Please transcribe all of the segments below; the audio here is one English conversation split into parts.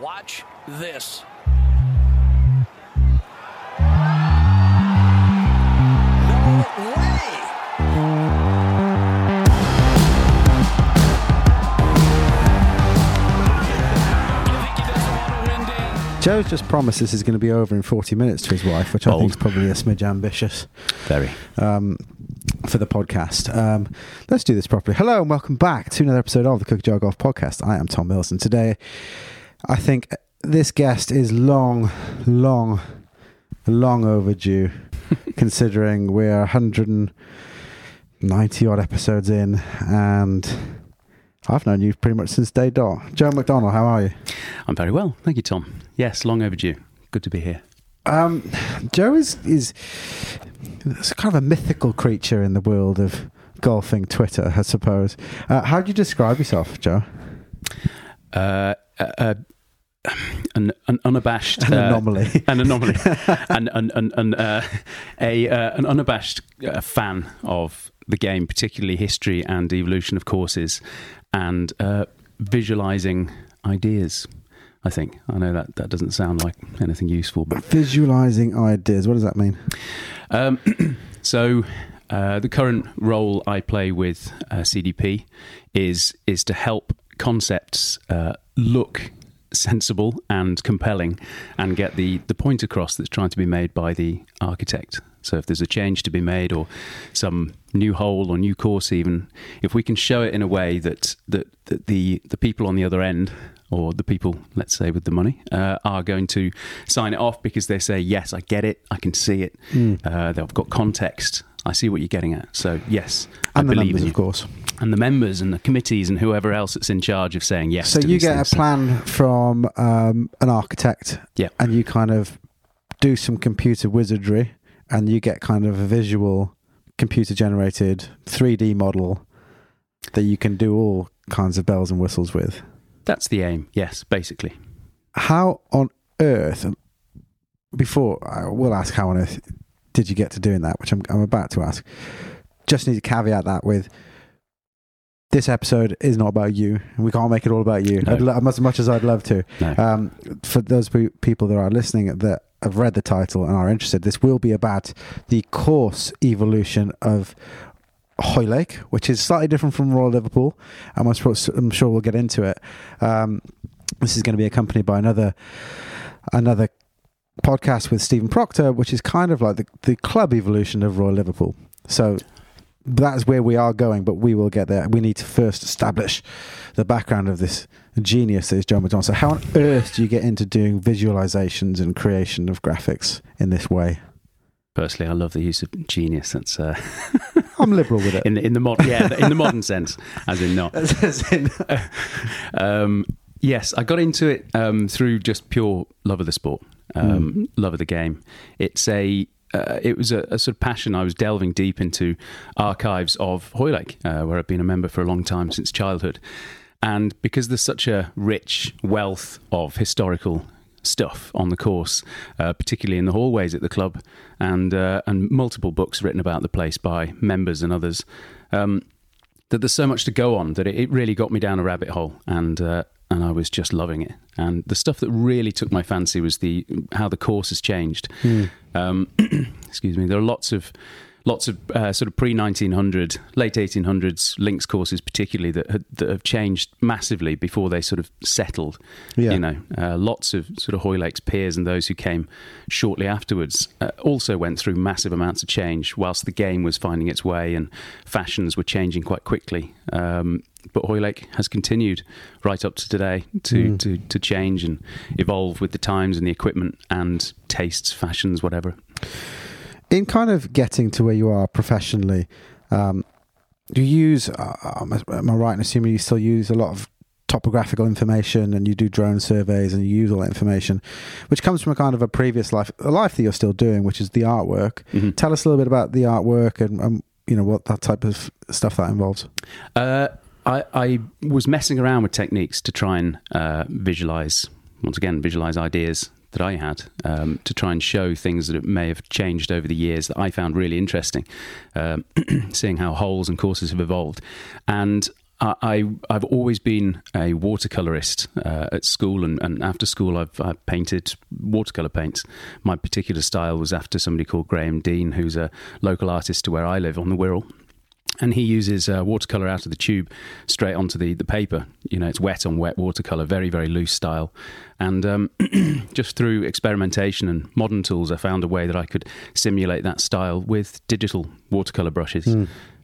Watch this. No way! You think he doesn't want to win, Dan? Joe's just promised this is going to be over in 40 minutes to his wife, which I think is probably a smidge ambitious Very. um, for the podcast. Um, let's do this properly. Hello and welcome back to another episode of the Cookie Jar Golf Podcast. I am Tom Mills, and today I think this guest is long, long, long overdue, considering we're 190 odd episodes in, and I've known you pretty much since day dot. Joe McDonnell, how are you? I'm very well. Thank you, Tom. Yes, long overdue. Good to be here. Um, Joe is is kind of a mythical creature in the world of golfing Twitter, I suppose. Uh, how do you describe yourself, Joe? Uh, uh, uh, an, an unabashed An uh, anomaly. an anomaly, an, an, an, an, uh, a uh, an unabashed uh, fan of the game, particularly history and evolution of courses, and uh, visualizing ideas. I think I know that that doesn't sound like anything useful, but Visualizing ideas. What does that mean? Um, so uh, the current role I play with uh, CDP is is to help concepts uh, look sensible and compelling and get the, the point across that's trying to be made by the architect. So if there's a change to be made or some new hole or new course even, if we can show it in a way that, that, that the, the people on the other end or the people, let's say, with the money, uh, are going to sign it off because they say, yes, I get it, I can see it, uh, they've got context, I see what you're getting at. So, yes, And I the in of course. And the members and the committees and whoever else that's in charge of saying yes. So you get a things. plan from um, an architect, Yeah. and you kind of do some computer wizardry, and you get kind of a visual, computer generated 3D model that you can do all kinds of bells and whistles with. That's the aim, yes, basically. how on earth before I will ask how on earth did you get to doing that which I'm, I'm about to ask just need to caveat that with this episode is not about you and we can't make it all about you No. I'd lo- as much as I'd love to No. um, for those pe- people that are listening that have read the title and are interested this will be about the course evolution of Hoylake, which is slightly different from Royal Liverpool, and I'm sure, I'm sure we'll get into it. Um, this is going to be accompanied by another another podcast with Stephen Proctor, which is kind of like the, the club evolution of Royal Liverpool. So that's where we are going, but we will get there. We need to first establish the background of this genius that is John McDonnell. So, how on earth do you get into doing visualizations and creation of graphics in this way? Personally, I love the use of genius. That's uh, I'm liberal with it. in the in the modern yeah in the modern sense, as in not. As in- Um, yes, I got into it um, through just pure love of the sport, um, love of the game. It's a uh, it was a, a sort of passion. I was delving deep into archives of Hoylake, uh, where I've been a member for a long time since childhood, and because there's such a rich wealth of historical stuff on the course, uh, particularly in the hallways at the club, and uh, and multiple books written about the place by members and others. Um, that there's so much to go on that it, it really got me down a rabbit hole, and uh, and I was just loving it. And the stuff that really took my fancy was the how the course has changed. Um, excuse me. There are lots of lots of uh, sort of pre 1900, late 1800s links courses, particularly that had, that have changed massively before they sort of settled. Yeah. You know, uh, lots of sort of Hoylake's peers and those who came shortly afterwards uh, also went through massive amounts of change, whilst the game was finding its way and fashions were changing quite quickly. Um, but Hoylake has continued right up to today to, to, to change and evolve with the times and the equipment and tastes, fashions, whatever. in kind of getting to where you are professionally, um, do you use? Uh, am I- right in assuming you still use a lot of topographical information and you do drone surveys and you use all that information, which comes from a kind of a previous life, a life that you're still doing, which is the artwork. Mhm. Tell us a little bit about the artwork and, um, you know what that type of stuff that involves. Uh, I, was messing around with techniques to try and uh, visualize, once again, visualize ideas that I had um, to try and show things that may have changed over the years that I found really interesting, um, seeing how holes and courses have evolved. And I I've always been a watercolorist uh, at school, and, and after school, I've, I've painted watercolor paints. My particular style was after somebody called Graham Dean, who's a local artist to where I live on the Wirral and he uses uh, watercolor out of the tube straight onto the, the paper. You know, it's wet on wet watercolor, very, very loose style. And um, just through experimentation and modern tools, I found a way that I could simulate that style with digital watercolor brushes.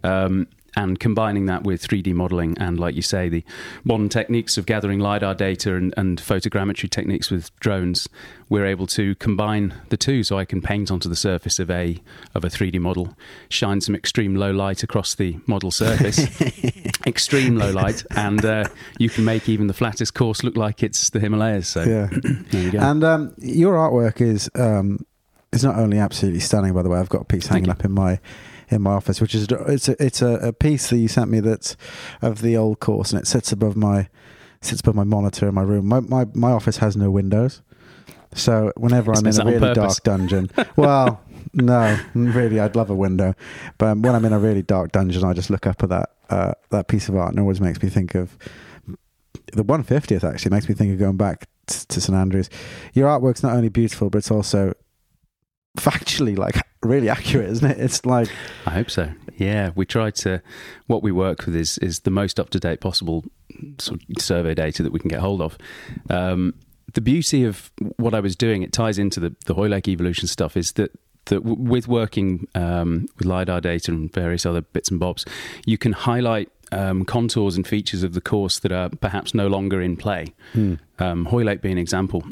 Um, and combining that with 3D modeling and, like you say, the modern techniques of gathering LiDAR data and, and photogrammetry techniques with drones, we're able to combine the two. So I can paint onto the surface of a of a 3D model, shine some extreme low light across the model surface, extreme low light, and uh, you can make even the flattest course look like it's the Himalayas. So Yeah. there you go. And um, your artwork is um, is not only absolutely stunning. By the way, I've got a piece hanging up in my in my office, which is it's a it's a, a piece that you sent me that's of the old course, and it sits above my sits above my monitor in my room. My my, my office has no windows, so whenever I'm in a really dark dungeon, well. No, really, I'd love a window, but when I'm in a really dark dungeon, I just look up at that uh, that piece of art, and it always makes me think of the 150th. Actually, makes me think of going back to St Andrews. Your artwork's not only beautiful, but it's also factually like really accurate, isn't it? It's like I hope so. Yeah, we try to. What we work with is is the most up to date possible sort of survey data that we can get hold of. Um, the beauty of what I was doing, it ties into the the Hoylake evolution stuff, is that. That w- with working um, with lidar data and various other bits and bobs, you can highlight um, contours and features of the course that are perhaps no longer in play. Um, Hoylake being an example,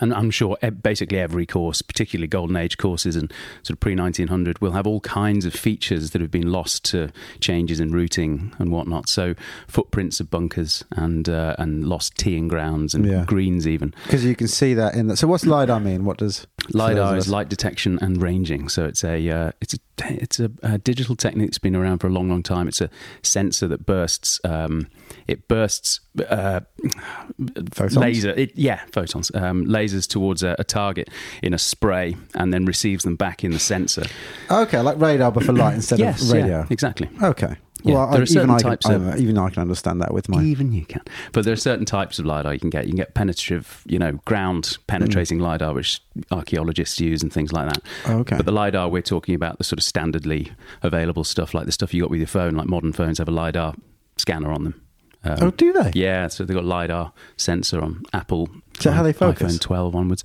and I'm sure basically every course, particularly Golden Age courses and sort of pre 1900, will have all kinds of features that have been lost to changes in routing and whatnot. So footprints of bunkers and uh, and lost teeing grounds and Yeah. greens even. because you can see that in the. So what's lidar mean? What does LiDAR is light detection and ranging. So it's a uh, it's a it's a, a digital technique that's been around for a long, long time. It's a sensor that bursts. Um, it bursts uh, Photons? laser. It, yeah, photons. Um, lasers towards a, a target in a spray and then receives them back in the sensor. Okay, like radar, but for light instead yes, of radio. yeah, exactly. Okay. Yeah, Well, there I, are certain even, I can, types of- even I can understand that with my. Even you can, but there are certain types of lidar you can get. You can get penetrative, you know, ground penetrating lidar, which archaeologists use and things like that. Oh, okay. But the lidar we're talking about, the sort of standardly available stuff, like the stuff you got with your phone, like modern phones have a lidar scanner on them. Um, oh, do they? yeah, so they've got lidar sensor on Apple. So how they focus? iPhone 12 onwards.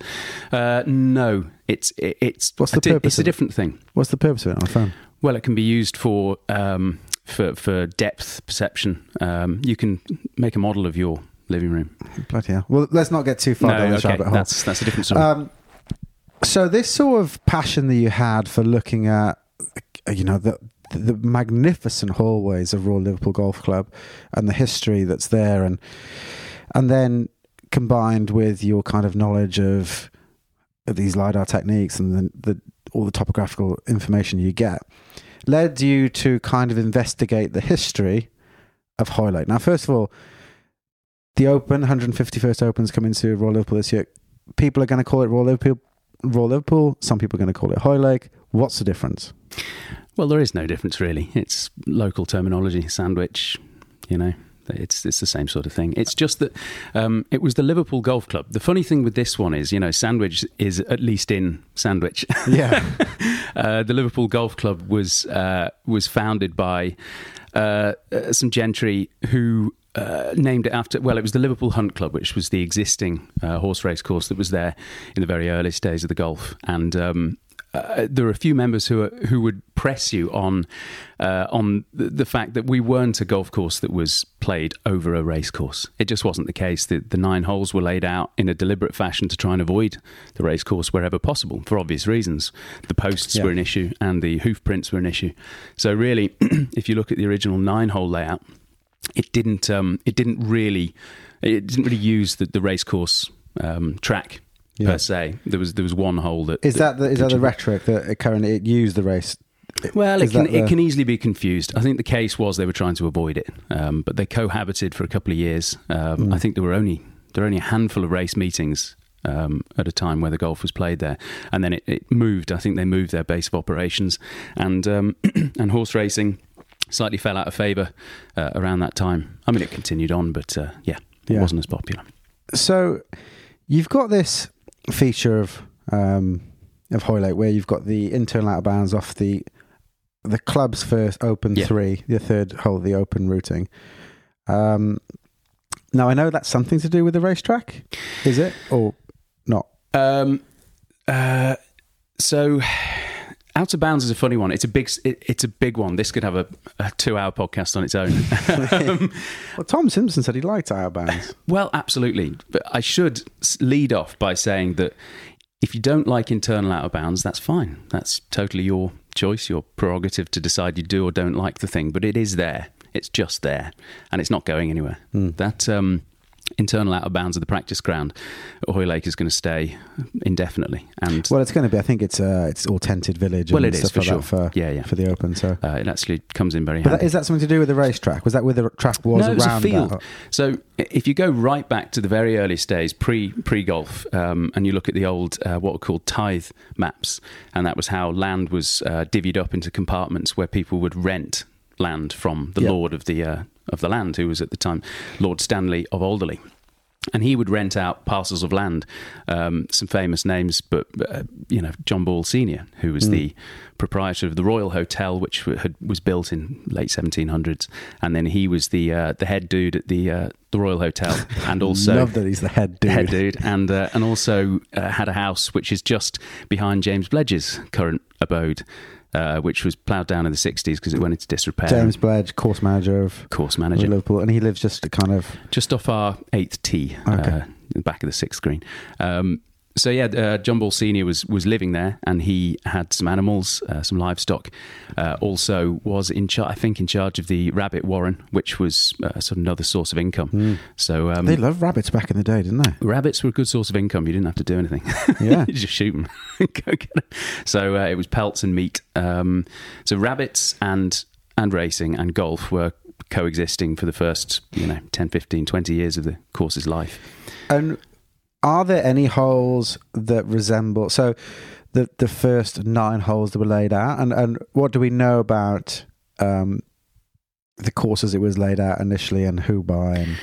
Uh, no, it's it, it's What's the di- purpose It's a different thing. What's the purpose of it on a phone? Well, it can be used for um, for for depth perception. Um, you can make a model of your living room. Bloody hell. Well, let's not get too far down this rabbit hole. that's that's a different story. Um, so this sort of passion that you had for looking at, you know, the the magnificent hallways of Royal Liverpool Golf Club and the history that's there, and and then combined with your kind of knowledge of, of these lidar techniques and the, the all the topographical information you get, led you to kind of investigate the history of Hoylake. Now, first of all, the Open, 151st Opens coming to Royal Liverpool this year. People are going to call it Royal Liverpool. Royal Liverpool. Some people are going to call it Hoylake. What's the difference? well, there is no difference really. It's local terminology. Sandwich, you know. It's it's the same sort of thing. It's just that um, it was the Liverpool Golf Club. The funny thing with this one is, you know, Sandwich is at least in Sandwich. Yeah. uh, the Liverpool Golf Club was uh, was founded by uh, uh, some gentry who uh, named it after. Well, it was the Liverpool Hunt Club, which was the existing uh, horse race course that was there in the very earliest days of the golf, and. Um, uh, there are a few members who are, who would press you on uh, on the, the fact that we weren't a golf course that was played over a race course. It just wasn't the case. The, the nine holes were laid out in a deliberate fashion to try and avoid the race course wherever possible for obvious reasons. The posts Yeah. were an issue and the hoof prints were an issue. So really, if you look at the original nine hole layout, it didn't um, it didn't really it didn't really use the, the race course um, track Yeah. per se. There was there was one hole that Is that the, is that the rhetoric that currently it used the race? well, Is it can the- it can easily be confused. I think the case was they were trying to avoid it, um, but they cohabited for a couple of years. Um, Mm. I think there were only there were only a handful of race meetings um, at a time where the golf was played there, and then it, it moved. I think they moved their base of operations and um, and horse racing. slightly fell out of favour uh, around that time. I mean, it continued on, but uh, yeah, it Yeah. wasn't as popular. So you've got this feature of um, of Hoylake where you've got the internal out of bounds off the the club's first open Yeah. three, the third hole, of the open routing. Um, now I know that's something to do with the racetrack, is it or not? Um, uh, so, out of bounds is a funny one. It's a big, it, it's a big one. This could have a, a two-hour podcast on its own. um, Well, Tom Simpson said he liked out of bounds. well, absolutely. But I should lead off by saying that if you don't like internal out of bounds, that's fine. That's totally your choice, your prerogative to decide you do or don't like the thing. But it is there. It's just there, and it's not going anywhere. That um, internal out of bounds of the practice ground at Hoylake is going to stay indefinitely. And Well, it's going to be. I think it's uh, it's all tented village. Well, and it is, for like sure. for Yeah, yeah. for the open. So, uh, it actually comes in very but handy. that, is that something to do with the racetrack? Was that where the track was no, it was a field. that? So if you go right back to the very earliest days, pre pre golf, um, and you look at the old uh, what were called tithe maps, and that was how land was uh, divvied up into compartments where people would rent land from the Yeah. lord of the uh, of the land, who was at the time Lord Stanley of Alderley. And he would rent out parcels of land, um, some famous names, but uh, you know John Ball Senior, who was the proprietor of the Royal Hotel, which w- had, was built in late 1700s, and then he was the uh, the head dude at the uh, the Royal Hotel, and also Love that he's the head dude. head dude, and uh, and also uh, had a house which is just behind James Bledge's current abode, uh, which was ploughed down in the 60s because it went into disrepair. James Bledge, course manager of course manager of Liverpool, and he lives just kind of just off our eighth tee, Okay. uh, the back of the sixth green. Um, so yeah, uh, John Ball Senior was was living there, and he had some animals, uh, some livestock. Uh, also, was in charge, I think, in charge of the rabbit warren, which was uh, sort of another source of income. So um, they loved rabbits back in the day, didn't they? rabbits were a good source of income. You didn't have to do anything. Yeah. you just shoot them go get them. So uh, it was pelts and meat. Um, so rabbits and and racing and golf were coexisting for the first, you know, 10, 15, 20 years of the course's life. And are there any holes that resemble so the the first nine holes that were laid out, and and what do we know about um, the courses it was laid out initially, and who by, and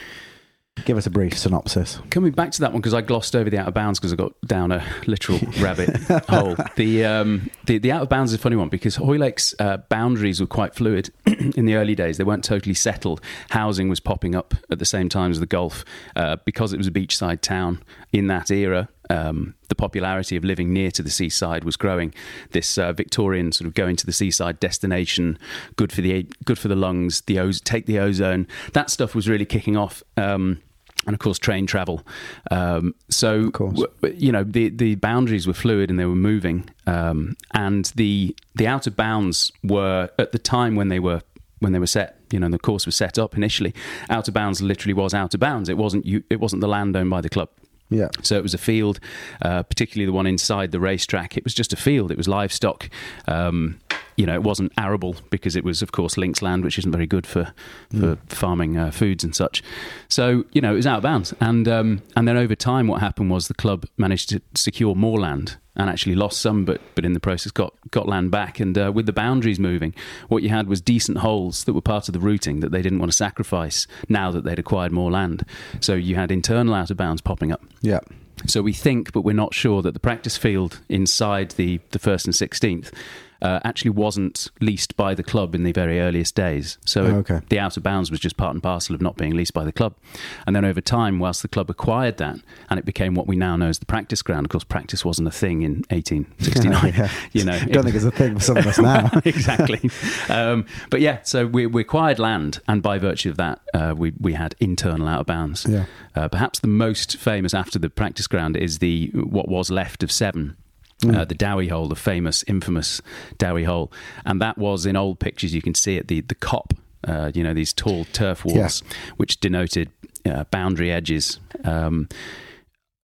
give us a brief synopsis. Coming back to that one because I glossed over the out of bounds because I got down a literal rabbit hole. The, um, the the out of bounds is a funny one because Hoylake's uh, boundaries were quite fluid in the early days. They weren't totally settled. Housing was popping up at the same time as the golf uh, because it was a beachside town in that era. Um, the popularity of living near to the seaside was growing. This uh, Victorian sort of going to the seaside destination, good for the good for the lungs, the oz- take the ozone. That stuff was really kicking off. Um, and of course, train travel. Um, so, w- you know, the, the boundaries were fluid and they were moving. Um, and the the outer bounds were at the time when they were when they were set. You know, the course was set up initially. Outer bounds literally was outer bounds. It wasn't you. It wasn't the land owned by the club. Yeah, So it was a field, uh, particularly the one inside the racetrack. It was just a field. It was livestock. Um, you know, it wasn't arable because it was, of course, links land, which isn't very good for for farming uh, foods and such. So you know, it was out of bounds. And um, and then over time, what happened was the club managed to secure more land and actually lost some, but but in the process got got land back. And uh, with the boundaries moving, what you had was decent holes that were part of the routing that they didn't want to sacrifice now that they'd acquired more land. So you had internal out of bounds popping up. yeah. So we think, but we're not sure, that the practice field inside the, the first and 16th uh, actually wasn't leased by the club in the very earliest days. So Oh, okay. the out of bounds was just part and parcel of not being leased by the club. And then over time, whilst the club acquired that and it became what we now know as the practice ground, of course, practice wasn't a thing in 1869. Yeah. You know, Don't think it's a thing for some of us now. exactly. Um, but yeah, so we, we acquired land, and by virtue of that, uh, we we had internal out of bounds. Yeah. Uh, perhaps the most famous after the practice ground is the what was left of seven. Mm. Uh, the Dowie Hole, the famous, infamous Dowie Hole, and that was in old pictures. You can see it the the cop, uh, you know, these tall turf walls, which denoted uh, boundary edges. Um,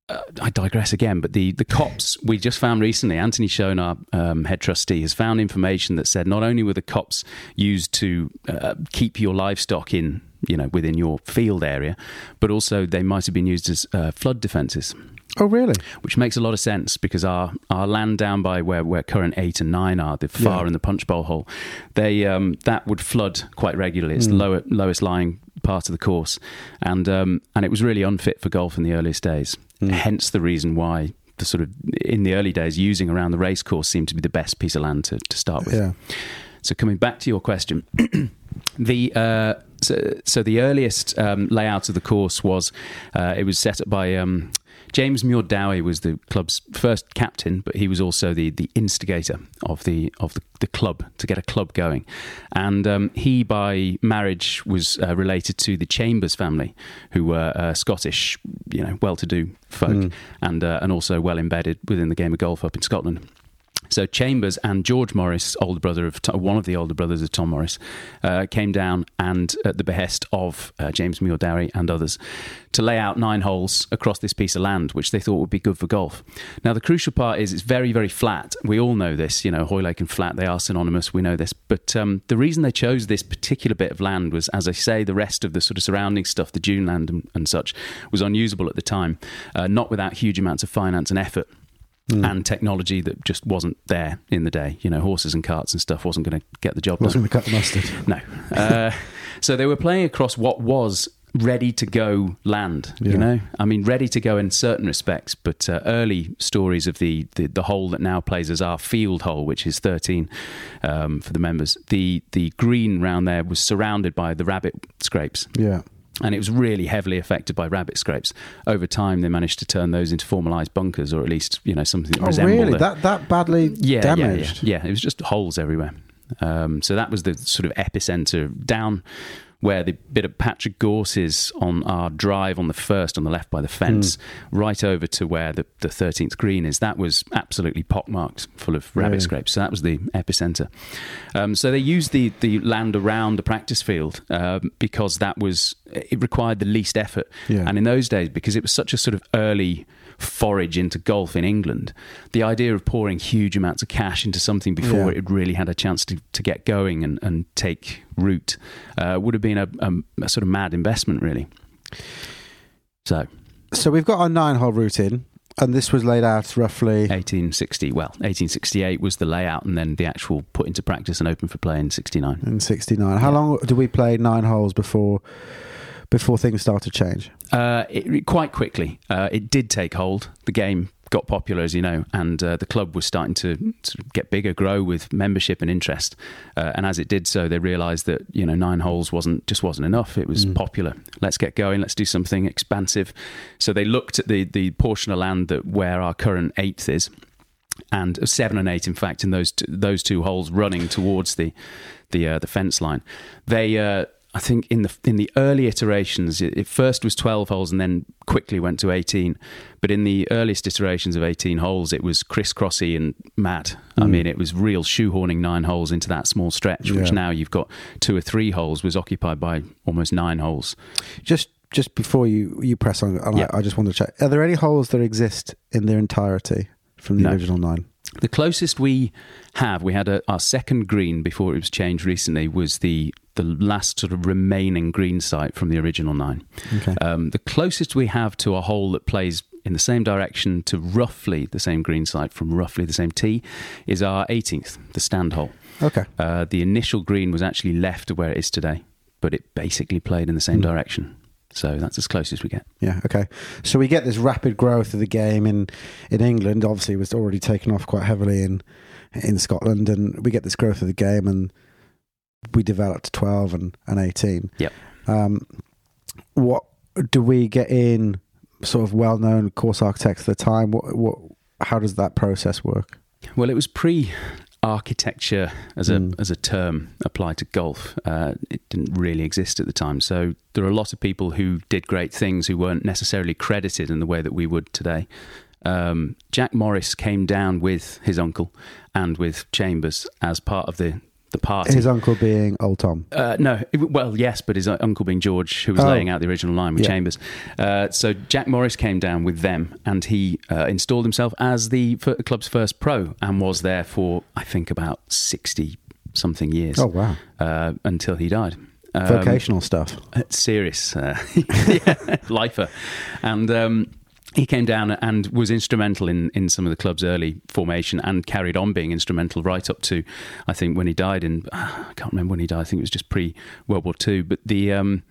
uh, I digress again, but the, the cops we just found recently, Anthony Schoen, our um, head trustee, has found information that said not only were the cops used to uh, keep your livestock in you know, within your field area, but also they might have been used as uh, flood defences Oh, really? which makes a lot of sense because our, our land down by where, where current eight and nine are, the far Yeah. and the punch bowl hole, they um, that would flood quite regularly. It's the Mm. lower, lowest lying part of the course, and um, and it was really unfit for golf in the earliest days. Mm. Hence the reason why the sort of in the early days using around the race course seemed to be the best piece of land to, to start with. Yeah. So coming back to your question, the uh, so, so the earliest um, layout of the course was uh, it was set up by um, James Muir Dowie was the club's first captain, but he was also the, the instigator of the of the, the club to get a club going, and um, he by marriage was uh, related to the Chambers family, who were uh, Scottish, you know, well-to-do folk, Mm. and uh, and also well embedded within the game of golf up in Scotland. So Chambers and George Morris, older brother of one of the older brothers of Tom Morris, uh, came down and at the behest of uh, James Muir Dowie and others to lay out nine holes across this piece of land, which they thought would be good for golf. Now the crucial part is it's very very flat. We all know this, you know, Hoylake and flat they are synonymous. We know this, but um, the reason they chose this particular bit of land was, as I say, the rest of the sort of surrounding stuff, the dune land and, and such, was unusable at the time, uh, not without huge amounts of finance and effort Mm. and technology that just wasn't there in the day. You know, horses and carts and stuff wasn't going to get the job Wasn't done. going to cut the mustard. No. Uh, so they were playing across what was ready to go land. Yeah. You know, I mean, ready to go in certain respects, but uh, early stories of the, the the hole that now plays as our field hole, which is thirteen um, for the members. The the green round there was surrounded by the rabbit scrapes Yeah. And it was really heavily affected by rabbit scrapes. Over time, they managed to turn those into formalised bunkers, or at least you know something that Oh, resembled really? a- That that badly yeah, damaged? Yeah, yeah, yeah, it was just holes everywhere. Um, so that was the sort of epicenter down where the bit of patch of Gorse is on our drive on the first on the left by the fence, Hmm. right over to where the, the 13th green is. That was absolutely pockmarked, full of rabbit Really? scrapes. So that was the epicenter. Um, so they used the, the land around the practice field um, because that was it required the least effort. Yeah. And in those days, because it was such a sort of early forage into golf in England, the idea of pouring huge amounts of cash into something before Yeah. it really had a chance to, to get going and, and take root uh, would have been a, a, a sort of mad investment, really. So, So we've got our nine hole route in, and this was laid out roughly. 1860, well, 1868 was the layout, and then the actual put into practice and open for play in 69. in 69. How long do we play nine holes before before things start to change? Uh, it, it- quite quickly, uh, it did take hold. The game got popular, as you know, and uh, the club was starting to sort of get bigger, grow with membership and interest. Uh, and as it did so, they realised that you know nine holes wasn't just wasn't enough. It was Mm. popular. Let's get going. Let's do something expansive. So they looked at the the portion of land that where our current eighth is. And seven and eight, in fact, in those two, those two holes running towards the the uh, the fence line, they uh, I think in the in the early iterations, it, it first was twelve holes and then quickly went to eighteen. But in the earliest iterations of eighteen holes, it was crisscrossy and mad. I Mm. mean, it was real shoehorning nine holes into that small stretch, which Yeah. now you've got two or three holes was occupied by almost nine holes. Just just before you you press on, and Yeah. I, I just want to check: are there any holes that exist in their entirety from the No. original nine? The closest we have, we had a, our second green before it was changed recently, was the the last sort of remaining green site from the original nine. Okay. Um, the closest we have to a hole that plays in the same direction to roughly the same green site from roughly the same tee is our 18th, the stand hole. Okay. Uh, the initial green was actually left of where it is today, but it basically played in the same Hmm. direction. So that's as close as we get. Yeah. Okay. So we get this rapid growth of the game in in England. Obviously, it was already taken off quite heavily in in Scotland, and we get this growth of the game, and we developed twelve and, and eighteen. Yep. Um, what do we get in? Sort of well known course architects at the time. What what? How does that process work? Well, it was pre architecture as a Mm. as a term applied to golf. Uh, it didn't really exist at the time. So there are a lot of people who did great things who weren't necessarily credited in the way that we would today. Um, Jack Morris came down with his uncle and with Chambers as part of the the party. His uncle being Old Tom. Uh, no, well, yes, but his uncle being George, who was Oh. laying out the original line with Yeah. Chambers. Uh, so Jack Morris came down with them, and he uh, installed himself as the club's first pro, and was there for I think about sixty something years Oh wow. uh, until he died. Um, Vocational stuff. uh, serious uh, yeah, lifer, and um, he came down and was instrumental in, in some of the club's early formation and carried on being instrumental right up to I think when he died in I can't remember when he died. I think it was just pre World War Two. But the um,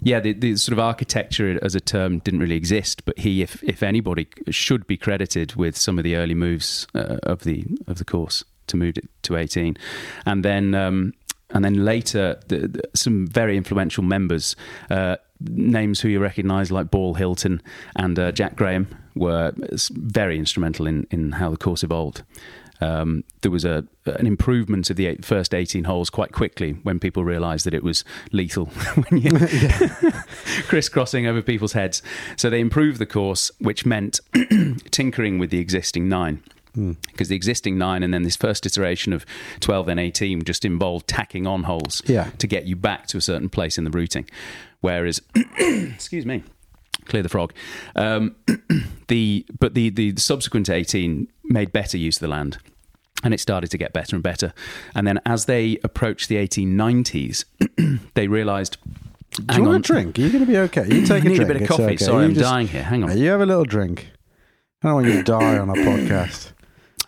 yeah the, the sort of architecture as a term didn't really exist. But he if, if anybody should be credited with some of the early moves uh, of the of the course to move it to 18 and then um, and then later the, the, some very influential members uh, names who you recognise like Ball Hilton and uh, Jack Graham were very instrumental in, in how the course evolved. Um, there was a an improvement of the eight, first 18 holes quite quickly when people realised that it was lethal when you crisscrossing over people's heads. So they improved the course, which meant tinkering with the existing nine. Because the existing nine and then this first iteration of 12 and 18 just involved tacking on holes Yeah. to get you back to a certain place in the routing. Whereas, excuse me, clear the frog. Um, the but the the subsequent 18 made better use of the land. And it started to get better and better. And then as they approached the 1890s, they realised. Do you want a drink? Are you going to be okay? You take I a need drink. a bit of coffee. okay. Sorry, You I'm just- dying here. Hang on. You have a little drink. I don't want you to die on a podcast.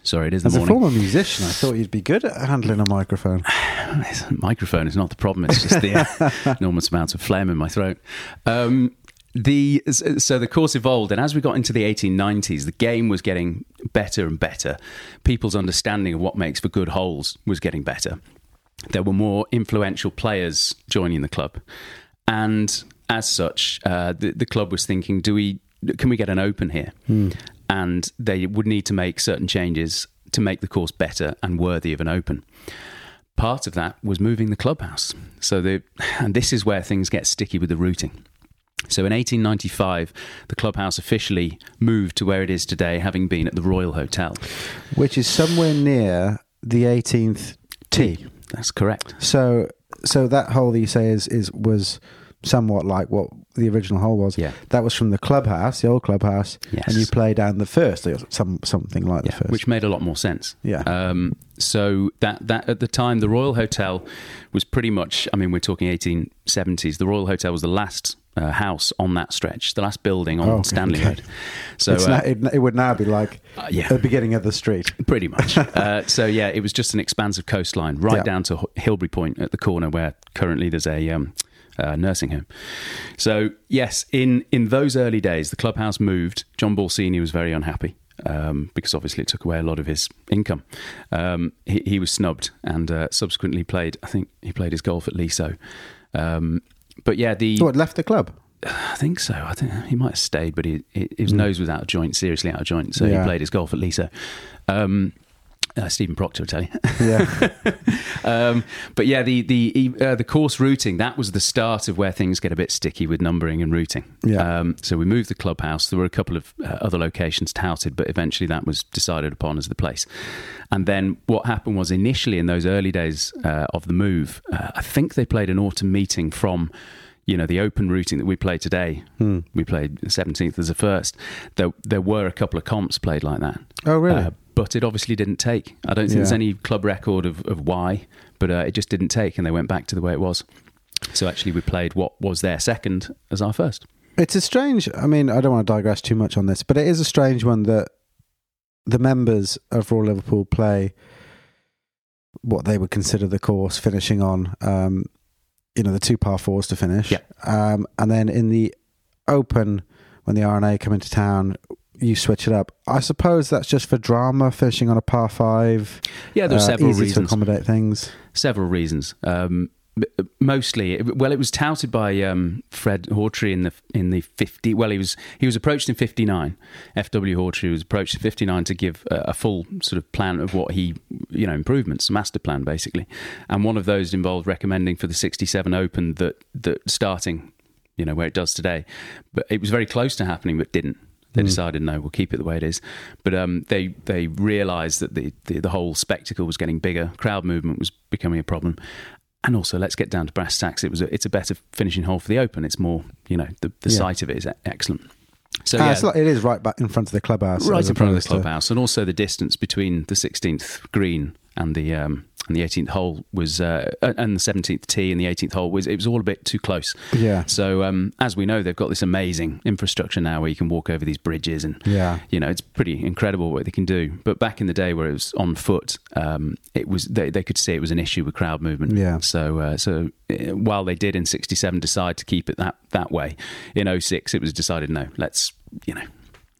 Sorry, it is the As a former musician, I thought you'd be good at handling a microphone. Microphone is not the problem. It's just the enormous amounts of phlegm in my throat. Um, the so the course evolved, and as we got into the 1890s, the game was getting better and better. People's understanding of what makes for good holes was getting better. There were more influential players joining the club, and as such, uh, the, the club was thinking: Do we can we get an open here? And they would need to make certain changes to make the course better and worthy of an open part of that was moving the clubhouse. So the and this is where things get sticky with the routing. So in 1895, the clubhouse officially moved to where it is today, having been at the Royal Hotel. Which is somewhere near the 18th tee. That's correct. So, so that hole that you say is, is was somewhat like what the original hole was. Yeah. That was from the clubhouse, the old clubhouse, Yes. and you play down the first, or some something like the first. which made a lot more sense. Yeah. Um, so that that at the time, the Royal Hotel was pretty much. I mean, we're talking 1870s. The Royal Hotel was the last uh, house on that stretch, the last building on Oh, okay, Stanley okay. Road. So uh, now, it, it would now be like Uh, yeah. the beginning of the street. Pretty much. uh, so yeah, it was just an expansive coastline right Yeah. down to H- Hilbre Point at the corner where currently there's a um, uh, nursing home. So yes, in in those early days, the clubhouse moved. John Ball Senior was very unhappy. Um, because obviously it took away a lot of his income. Um, he, he was snubbed and uh, subsequently played. I think he played his golf at Leasowe. Um, but yeah, the left the club? I think so. I think he might have stayed, but he, his nose was out of joint, seriously out of joint. So. Yeah. he played his golf at Leasowe. Um, uh, Stephen Proctor, I tell you. Yeah, um, but yeah, the the uh, the course routing that was the start of where things get a bit sticky with numbering and routing. Yeah. Um, so we moved the clubhouse. There were a couple of uh, other locations touted, but eventually that was decided upon as the place. And then what happened was initially in those early days uh, of the move, uh, I think they played an autumn meeting from. You know the open routing that we play today. Hmm. We played the seventeenth as a first. There, there were a couple of comps played like that. Oh, really? Uh, but it obviously didn't take. I don't think there's any club record of, of why, but uh, it just didn't take, and they went back to the way it was. So actually, we played what was their second as our first. It's a strange. I mean, I don't want to digress too much on this, but it is a strange one that the members of Royal Liverpool play what they would consider the course, finishing on, um, you know, the two par fours to finish. Yeah. Um, and then in the Open, when the R&A come into town, you switch it up. I suppose that's just for drama, fishing on a par five. Yeah, there's uh, several easy reasons. to accommodate things. Several reasons. Um, mostly, well, it was touted by um, Fred Hawtree in the in the fifty. Well, he was he was approached in fifty nine. F.W. Hawtree was approached in fifty nine to give a, a full sort of plan of what he you know improvements, master plan basically, and one of those involved recommending for the sixty seven Open that that starting, you know, where it does today, but it was very close to happening, but didn't. They decided no, we'll keep it the way it is. But um, they they realised that the, the the whole spectacle was getting bigger, crowd movement was becoming a problem, and also let's get down to brass tacks. It was a, it's a better finishing hole for the Open. It's more you know the the Yeah. site of it is excellent. So Ah, yeah, like, it is right back in front of the clubhouse. right in front of the opposed to- clubhouse, and also the distance between the 16th green and the um, and the 18th hole was uh, and the 17th tee and the 18th hole was it was all a bit too close. Yeah. So um, as we know, they've got this amazing infrastructure now where you can walk over these bridges and Yeah. you know it's pretty incredible what they can do. But back in the day where it was on foot, um, it was they, they could see it was an issue with crowd movement. Yeah. So uh, so uh, while they did in '67 decide to keep it that that way, in 06 it was decided no, let's you know.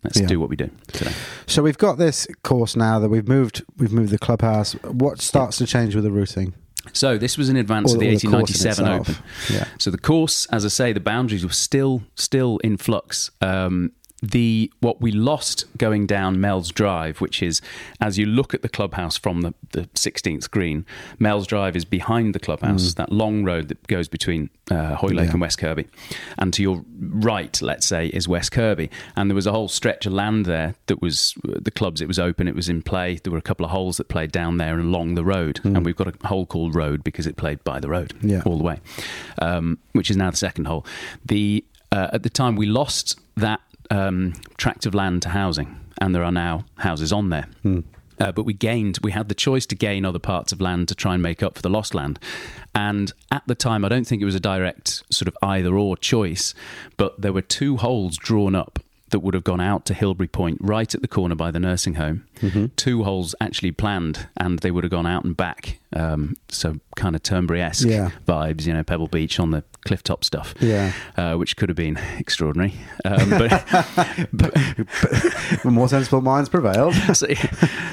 Let's Yeah. do what we do today. So we've got this course now that we've moved. We've moved the clubhouse. What starts to change with the routing? So this was in advance Or- of the or the 1897. Open. Yeah. So the course, as I say, the boundaries were still still in flux. Um, the what we lost going down Meols Drive, which is as you look at the clubhouse from the, the 16th green, Meols Drive is behind the clubhouse, that long road that goes between uh, Hoylake Mm. Yeah. and West Kirby, and to your right, let's say, is West Kirby, and there was a whole stretch of land there that was the clubs. It was open, it was in play. There were a couple of holes that played down there and along the road, and we've got a hole called Road because it played by the road Mm. Yeah. all the way, um, which is now the second hole. The uh, at the time we lost that um, tract of land to housing, and there are now houses on there. Uh, but we gained, we had the choice to gain other parts of land to try and make up for the lost land. And at the time, I don't think it was a direct sort of either or choice, but there were two holes drawn up that would have gone out to Hilbre Point, right at the corner by the nursing home. Two holes actually planned, and they would have gone out and back. Um, so kind of Turnberry esque Yeah. vibes, you know, Pebble Beach on the cliff top stuff, Yeah. uh, which could have been extraordinary. Um, but More sensible minds prevailed. so,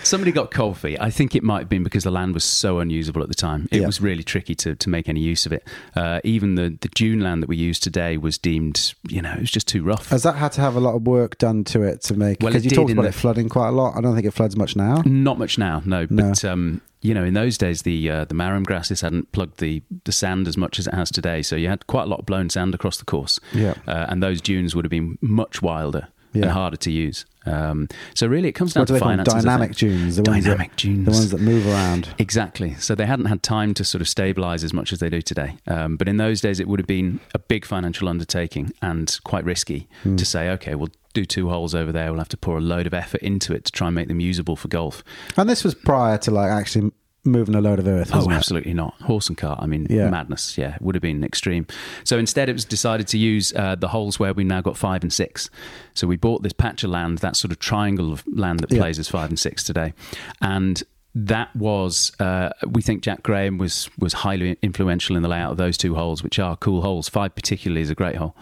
somebody got cold feet. I think it might have been because the land was so unusable at the time. It Yeah. was really tricky to, to make any use of it. Uh, even the, the dune land that we use today was deemed, you know, it was just too rough. Has that had to have a lot of work done to it to make? Well, Because it you talked about the- it flooding quite a lot. I don't think it floods much now. Not much now, no. No. But um, you know, in those days, the uh, the marram grasses hadn't plugged the the sand as much as it has today, so you had quite a lot of blown sand across the course. Yeah. uh, and those dunes would have been much wilder Yeah. and harder to use. Um, so really, it comes down to finances. Dynamic dunes. The ones Dynamic that, dunes. The ones that move around. Exactly. So they hadn't had time to sort of stabilise as much as they do today. Um, but in those days, it would have been a big financial undertaking and quite risky Hmm. to say, okay, we'll do two holes over there. We'll have to pour a load of effort into it to try and make them usable for golf. And this was prior to like actually moving a load of earth. Oh, wasn't it? absolutely not. Horse and cart. I mean, Yeah. madness. Yeah, would have been extreme. So instead, it was decided to use uh, the holes where we now got five and six. So we bought this patch of land, that sort of triangle of land that Yeah. plays as five and six today, and. That was, uh, we think Jack Graham was was highly influential in the layout of those two holes, which are cool holes. Five particularly is a great hole.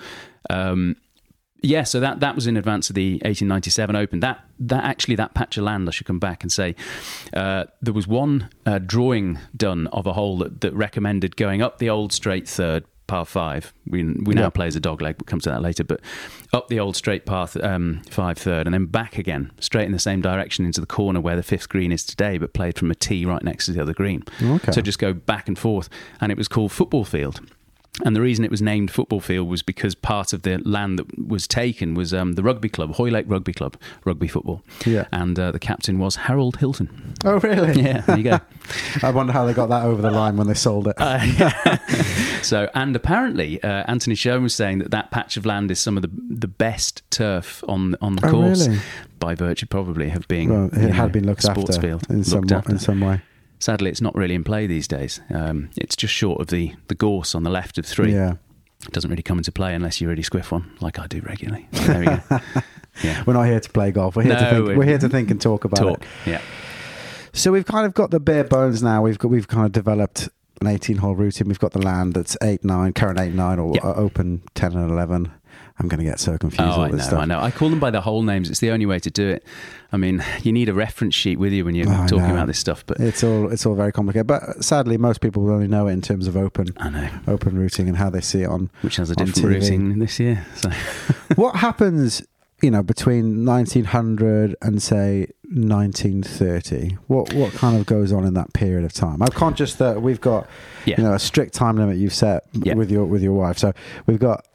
Um, yeah, so that that was in advance of the 1897 Open. That that actually that patch of land, I should come back and say, uh, there was one uh, drawing done of a hole that, that recommended going up the old straight third par five. We we now play as a dog leg. We'll come to that later, but up the old straight path um, five third, and then back again, straight in the same direction into the corner where the fifth green is today, but played from a tee right next to the other green. Okay. So just go back and forth, and it was called football field. And the reason it was named football field was because part of the land that was taken was um, the rugby club, Hoylake Rugby Club, rugby football. Yeah. And uh, the captain was Harold Hilton. Oh, really? Yeah, there you go. I wonder how they got that over the line when they sold it. Uh, so, and apparently, uh, Anthony Sherman was saying that that patch of land is some of the the best turf on on the Oh, course, really? by virtue probably of being well, it had know, been looked sports after field in some looked wa- after. in some way. Sadly, it's not really in play these days. Um, it's just short of the the gorse on the left of three. Yeah. It doesn't really come into play unless you really squiff one, like I do regularly. There we go. Yeah. We're not here to play golf. We're here to think. we- We're here to think and talk about Talk. it. Yeah. So we've kind of got the bare bones now. We've got we've kind of developed an 18 hole routine. We've got the land that's eight nine, current eight nine, or Yeah. uh, open 10 and 11. I'm going to get so confused. Oh, all I this know, stuff. I know. I call them by the whole names. It's the only way to do it. I mean, you need a reference sheet with you when you're Oh, talking about this stuff, but It's all it's all very complicated. But sadly, most people will only know it in terms of open I know. open routing and how they see it on. Which has a different TV. routing this year. So what happens, you know, between 1900 and say 1930? What what kind of goes on in that period of time? I'm conscious that we've got yeah. you know a strict time limit you've set Yeah. with your with your wife. So we've got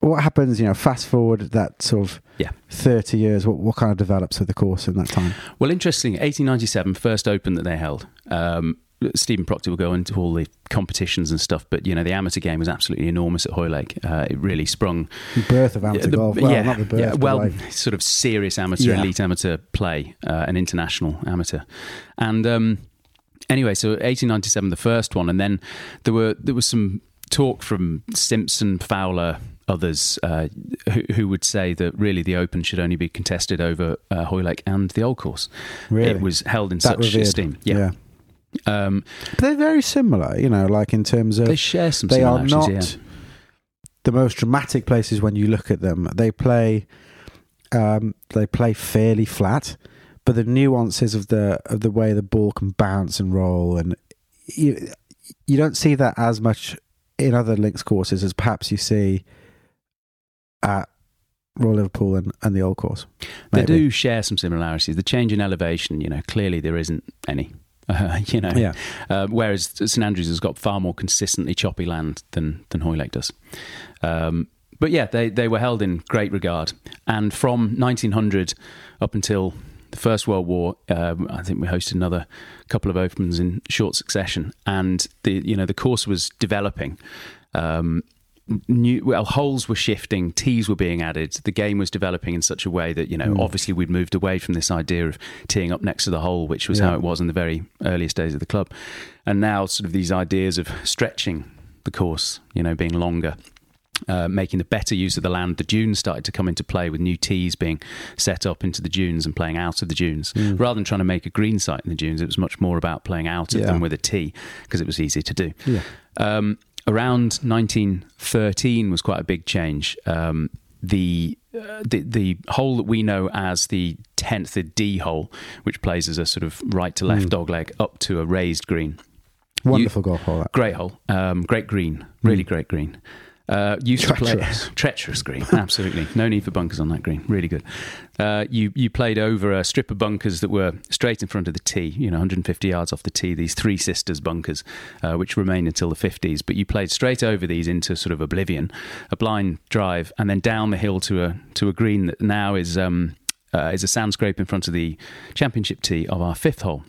what happens. You know, fast forward that sort of Yeah. 30 years. What what kind of develops with the course in that time? Well, interesting. 1897, first Open that they held. Um, Stephen Proctor will go into all the competitions and stuff, but you know the amateur game was absolutely enormous at Hoylake. Uh, it really sprung The birth of amateur the- golf. Well, not the birth. yeah, well, like- sort of serious amateur, Yeah. elite amateur play, uh, an international amateur, and um, anyway, so 1897, the first one, and then there were there was some talk from Simpson, Fowler, others uh, who, who would say that really the Open should only be contested over uh, Hoylake and the Old Course. Really? It was held in That such revered. esteem. Yeah. Um, But they're very similar, you know, like in terms of they share some they are not yeah. the most dramatic places when you look at them. They play um, they play fairly flat, but the nuances of the of the way the ball can bounce and roll and you you don't see that as much in other links courses as perhaps you see at Royal Liverpool and, and the old course. They do share some similarities. The change in elevation, you know, clearly there isn't any. Uh, you know, Yeah. Uh, whereas St Andrews has got far more consistently choppy land than than Hoylake does. Um, but yeah, they they were held in great regard, and from 1900 up until the First World War, um, I think we hosted another couple of opens in short succession, and the you know the course was developing. Um, new well holes were shifting tees were being added the game was developing in such a way that you know Mm. obviously we'd moved away from this idea of teeing up next to the hole which was Yeah. how it was in the very earliest days of the club and now sort of these ideas of stretching the course you know being longer uh, making the better use of the land. The dunes started to come into play with new tees being set up into the dunes and playing out of the dunes. Mm. Rather than trying to make a green site in the dunes, it was much more about playing out of Yeah. them with a tee because it was easy to do. Yeah. Um, around 1913 was quite a big change. Um, the, uh, the the hole that we know as the tenth, the D hole, which plays as a sort of right to left Mm. dog leg up to a raised green. Wonderful golf hole. That. Great hole, um, great green, really Mm. great green. Uh, used Treacherous. to play treacherous green, absolutely. No need for bunkers on that green. Really good. Uh, you you played over a strip of bunkers that were straight in front of the tee. You know, 150 yards off the tee. These three sisters bunkers, uh, which remained until the 50s. But you played straight over these into sort of oblivion, a blind drive, and then down the hill to a to a green that now is um, uh, is a sand scrape in front of the championship tee of our fifth hole.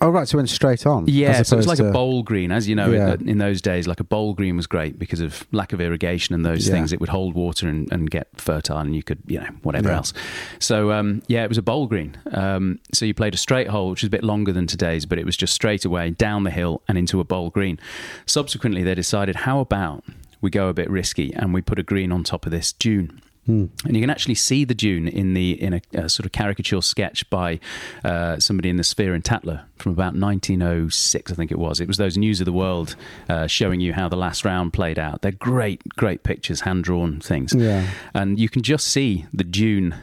Oh right, so it went straight on. Yeah, so it's like opposed a bowl green, as you know. Yeah. In, in those days, like a bowl green was great because of lack of irrigation and those Yeah. things. It would hold water and, and get fertile, and you could, you know, whatever Yeah. else. So um, yeah, it was a bowl green. Um, so you played a straight hole, which is a bit longer than today's, but it was just straight away down the hill and into a bowl green. Subsequently, they decided, how about we go a bit risky and we put a green on top of this dune. And you can actually see the dune in the in a, a sort of caricature sketch by uh, somebody in the Sphere in Tatler from about 1906, I think it was. It was those News of the World uh, showing you how the last round played out. They're great, great pictures, hand drawn things. Yeah. And you can just see the dune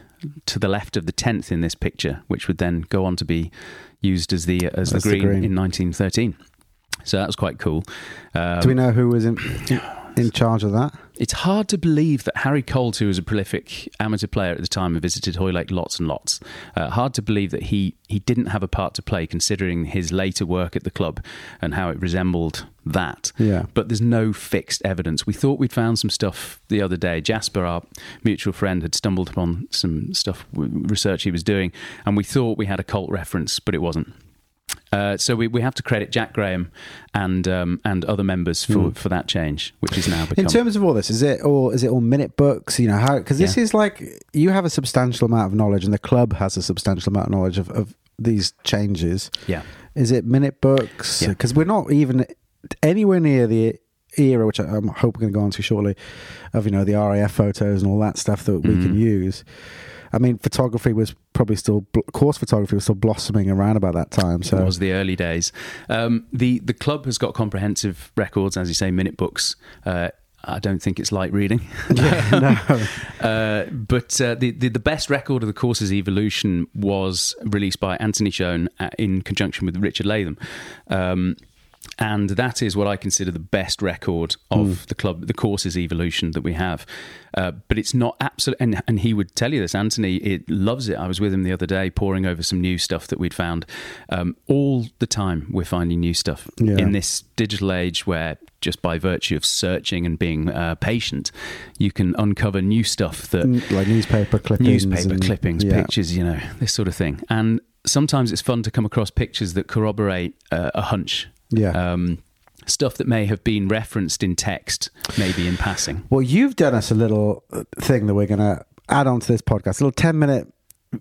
to the left of the tenth in this picture, which would then go on to be used as the as the As the green, green. in 1913. So that was quite cool. Um, Do we know who was in, in charge of that? It's hard to believe that Harry Colt, who was a prolific amateur player at the time and visited Hoylake lots and lots, uh, hard to believe that he, he didn't have a part to play considering his later work at the club and how it resembled that. Yeah. But there's no fixed evidence. We thought we'd found some stuff the other day. Jasper, our mutual friend, had stumbled upon some stuff, research he was doing, and we thought we had a Colt reference, but it wasn't. Uh, so we, we have to credit Jack Graham and um, and other members for, Mm. for that change, which is now become In terms of all this, is it all is it all minute books? You know how because this Yeah. is like you have a substantial amount of knowledge, and the club has a substantial amount of knowledge of, of these changes. yeah. Is it minute books? Yeah. Because we're not even anywhere near the era, which I- I'm hope we're going to go on to shortly, of you know the RAF photos and all that stuff that we can Mhm. use. I mean, photography was probably still course photography was still blossoming around about that time. So it was the early days. Um, the the club has got comprehensive records, as you say, minute books. Uh, I don't think it's light reading. yeah, no. Uh, but uh, the, the the best record of the course's evolution was released by Anthony Schoen uh, in conjunction with Richard Latham. Um, and that is what I consider the best record of the club, the course's evolution that we have. Uh, but it's not absolute, and, and he would tell you this. Anthony it loves it. I was with him the other day, poring over some new stuff that we'd found. Um, all the time, we're finding new stuff Yeah. in this digital age where just by virtue of searching and being uh, patient, you can uncover new stuff that like newspaper clippings, newspaper and- clippings, yeah. pictures, you know, this sort of thing. And sometimes it's fun to come across pictures that corroborate uh, a hunch. Yeah. Um, stuff that may have been referenced in text, maybe in passing. Well, you've done us a little uh, thing that we're going to add on to this podcast, a little 10 minute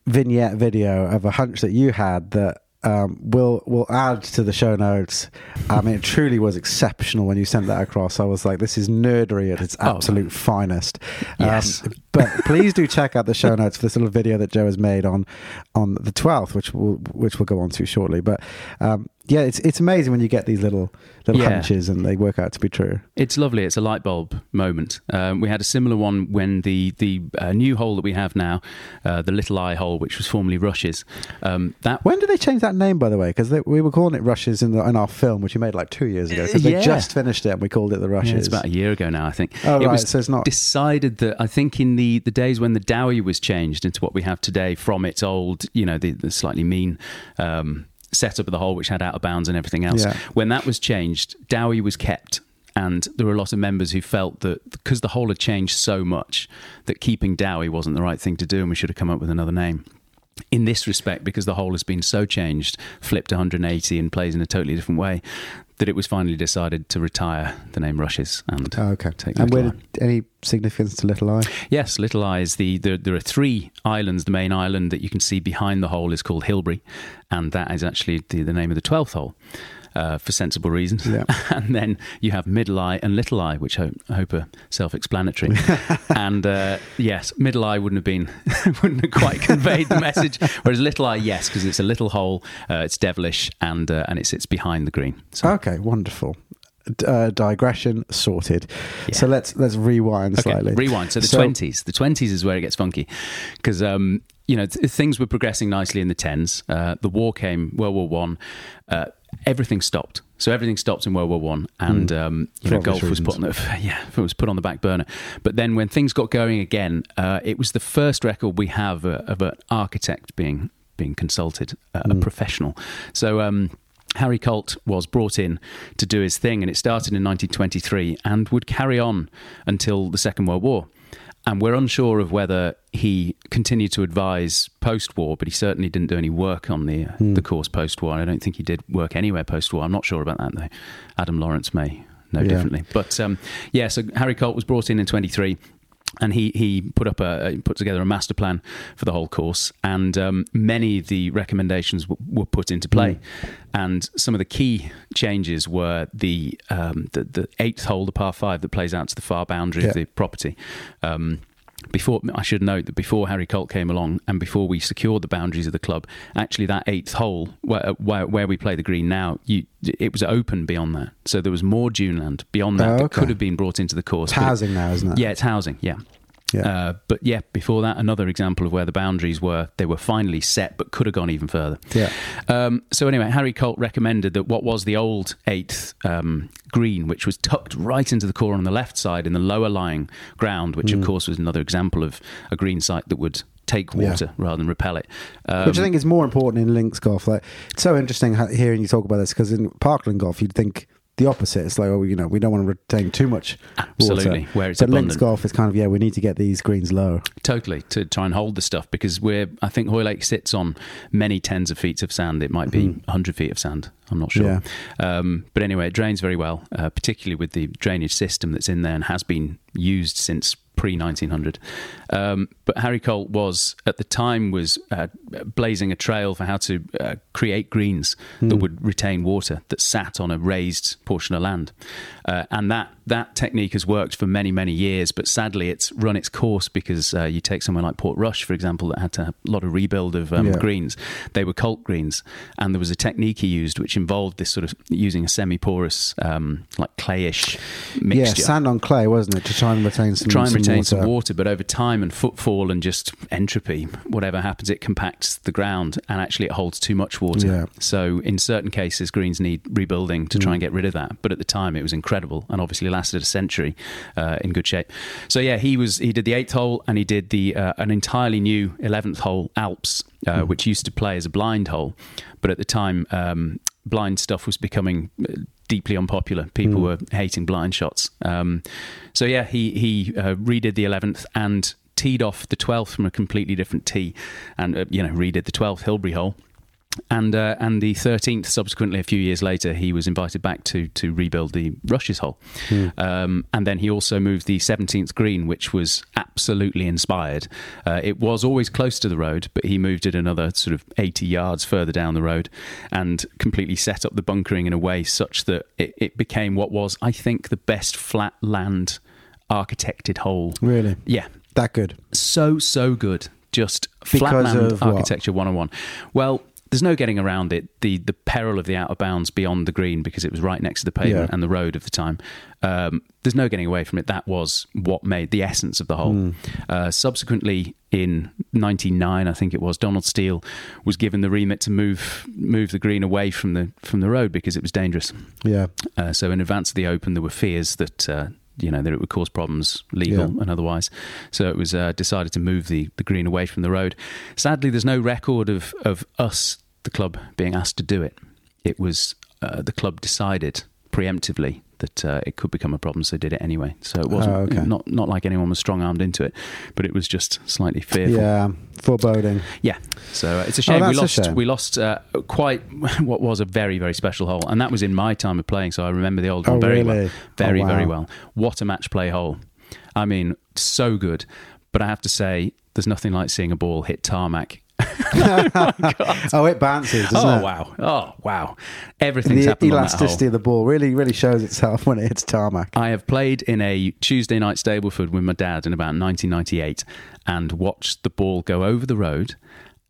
vignette video of a hunch that you had that um, we'll we'll add to the show notes. I mean, it truly was exceptional when you sent that across. I was like, this is nerdery at its Oh, absolute finest. Um, Yes. but please do check out the show notes for this little video that Joe has made on on the twelfth, which we'll which we'll go on to shortly. But um, yeah, it's it's amazing when you get these little little Yeah. hunches and they work out to be true. It's lovely. It's a light bulb moment. Um, we had a similar one when the the uh, new hole that we have now, uh, the Little Eye hole, which was formerly Rushes. Um, that When did they change that name, by the way? Because we were calling it Rushes in, the, in our film, which we made like two years ago. Because Uh, yeah. they just finished it and we called it the Rushes. Yeah, it's about a year ago now, I think. Oh, it right, was so it's not- decided that I think in the, the days when the Dowie was changed into what we have today from its old, you know, the, the slightly mean um, setup of the hole, which had out of bounds and everything else. Yeah. When that was changed, Dowie was kept. And there were a lot of members who felt that because the hole had changed so much, that keeping Dowie wasn't the right thing to do, and we should have come up with another name in this respect, because the hole has been so changed, flipped 180 and plays in a totally different way, that it was finally decided to retire the name Rushes and Oh, okay. take and Little where did, any significance to Little Eye? Yes, Little Eye is the, the. There are three islands. The main island that you can see behind the hole is called Hilbre, and that is actually the, the name of the twelfth hole. Uh, for sensible reasons, Yeah. and then you have Middle Eye and Little Eye, which I, I hope are self-explanatory. and uh, yes, Middle Eye wouldn't have been, wouldn't have quite conveyed the message. Whereas Little Eye, yes, because it's a little hole, uh, it's devilish, and uh, and it sits behind the green. So Okay, wonderful. Uh, digression sorted. Yeah. So let's let's rewind Okay, slightly. rewind. So the twenties, the twenties is where it gets funky, because um, you know th- things were progressing nicely in the tens. Uh, the war came, World War One. Uh, everything stopped. So everything stopped in World War One, and um, you Hmm. Know golf obvious was put on the yeah it was put on the back burner. But then when things got going again, uh, it was the first record we have uh, of an architect being being consulted, uh, Hmm. a professional. So. Um, Harry Colt was brought in to do his thing, and it started in 1923 and would carry on until the Second World War. And we're unsure of whether he continued to advise post war, but he certainly didn't do any work on the, uh, the course post war. I don't think he did work anywhere post war. I'm not sure about that, though. Adam Lawrence may know Yeah. differently. But um, yeah, so Harry Colt was brought in in 23 and he he put up a put together a master plan for the whole course, and um, many of the recommendations w- were put into play, and some of the key changes were the um, the, the eighth hole, the par five that plays out to the far boundary Yeah. of the property. Um, before I should note that before Harry Colt came along and before we secured the boundaries of the club, actually that eighth hole where uh, where, where we play the green now, you, it was open beyond that, so there was more duneland beyond that Oh, that could have been brought into the course. It's but it- housing now, isn't it? yeah, it's housing. Yeah. Yeah. Uh, but yeah, before that, another example of where the boundaries were, they were finally set, but could have gone even further. Yeah. Um, so anyway, Harry Colt recommended that what was the old eighth um, green, which was tucked right into the core on the left side in the lower lying ground, which Hmm. of course was another example of a green site that would take Yeah. water rather than repel it. Um, Which I think is more important in links golf. Like it's so interesting hearing you talk about this because in Parkland golf you'd think the opposite. It's like, oh, you know, we don't want to retain too much Absolutely, water. where it's but links abundant. golf is kind of yeah, we need to get these greens low. Totally to try and hold the stuff because we're. I think Hoylake sits on many tens of feet of sand. It might be hundred feet of sand. I'm not sure. Um, but anyway, it drains very well, uh, particularly with the drainage system that's in there and has been used since pre 1900. Um, but Harry Colt was at the time was uh, blazing a trail for how to uh, create greens that would retain water that sat on a raised portion of land, uh, and that that technique has worked for many many years. But sadly, it's run its course because uh, you take somewhere like Portrush, for example, that had to have a lot of rebuild of um, Yeah. greens. They were Colt greens, and there was a technique he used which involved this sort of using a semi-porous, um, like clayish mixture Yeah, sand on clay, wasn't it, to try and retain some try and some retain water. some water, but over time and footfall and just entropy, whatever happens, it compacts the ground and actually it holds too much water. Yeah. So in certain cases, greens need rebuilding to try and get rid of that. But at the time, it was incredible and obviously lasted a century uh, in good shape. So yeah, he was he did the eighth hole and he did the uh, an entirely new eleventh hole Alps, uh, which used to play as a blind hole, but at the time. Um, Blind stuff was becoming uh, deeply unpopular. People were hating blind shots. Um, so yeah, he he uh, redid the eleventh and teed off the twelfth from a completely different tee, and uh, you know redid the twelfth Hilbre hole. And uh, and the thirteenth. Subsequently, a few years later, he was invited back to to rebuild the Rushes hole, um, and then he also moved the seventeenth green, which was absolutely inspired. Uh, it was always close to the road, but he moved it another sort of eighty yards further down the road, and completely set up the bunkering in a way such that it, it became what was, I think, the best flat land architected hole. Really? Yeah, That good. so so good. Just Because flatland of what? architecture 101. Well, there's no getting around it. The the peril of the out of bounds beyond the green because it was right next to the pavement Yeah. and the road of the time. Um, there's no getting away from it. That was what made the essence of the whole. Hmm. Uh, subsequently, in '99, I think it was, Donald Steel was given the remit to move move the green away from the from the road because it was dangerous. Yeah. Uh, so in advance of the Open, there were fears that uh, you know that it would cause problems, legal Yeah. and otherwise. So it was uh, decided to move the, the green away from the road. Sadly, there's no record of of us, the club, being asked to do it. It was uh, the club decided preemptively that uh, it could become a problem, so they did it anyway. So it wasn't Oh, okay. not not like anyone was strong armed into it, but it was just slightly fearful. Yeah. Foreboding. Yeah, so uh, it's a shame Oh, we lost. shame. We lost uh, quite what was a very very special hole, and that was in my time of playing. So I remember the old one Oh, very really? well, very Oh, wow. very well. What a match play hole! I mean, so good. But I have to say, there's nothing like seeing a ball hit tarmac. Oh, it bounces, doesn't oh it? wow! Oh wow! Everything's The happened on that elasticity of the ball really, really shows itself when it hits tarmac. I have played in a Tuesday night Stableford with my dad in about 1998 and watched the ball go over the road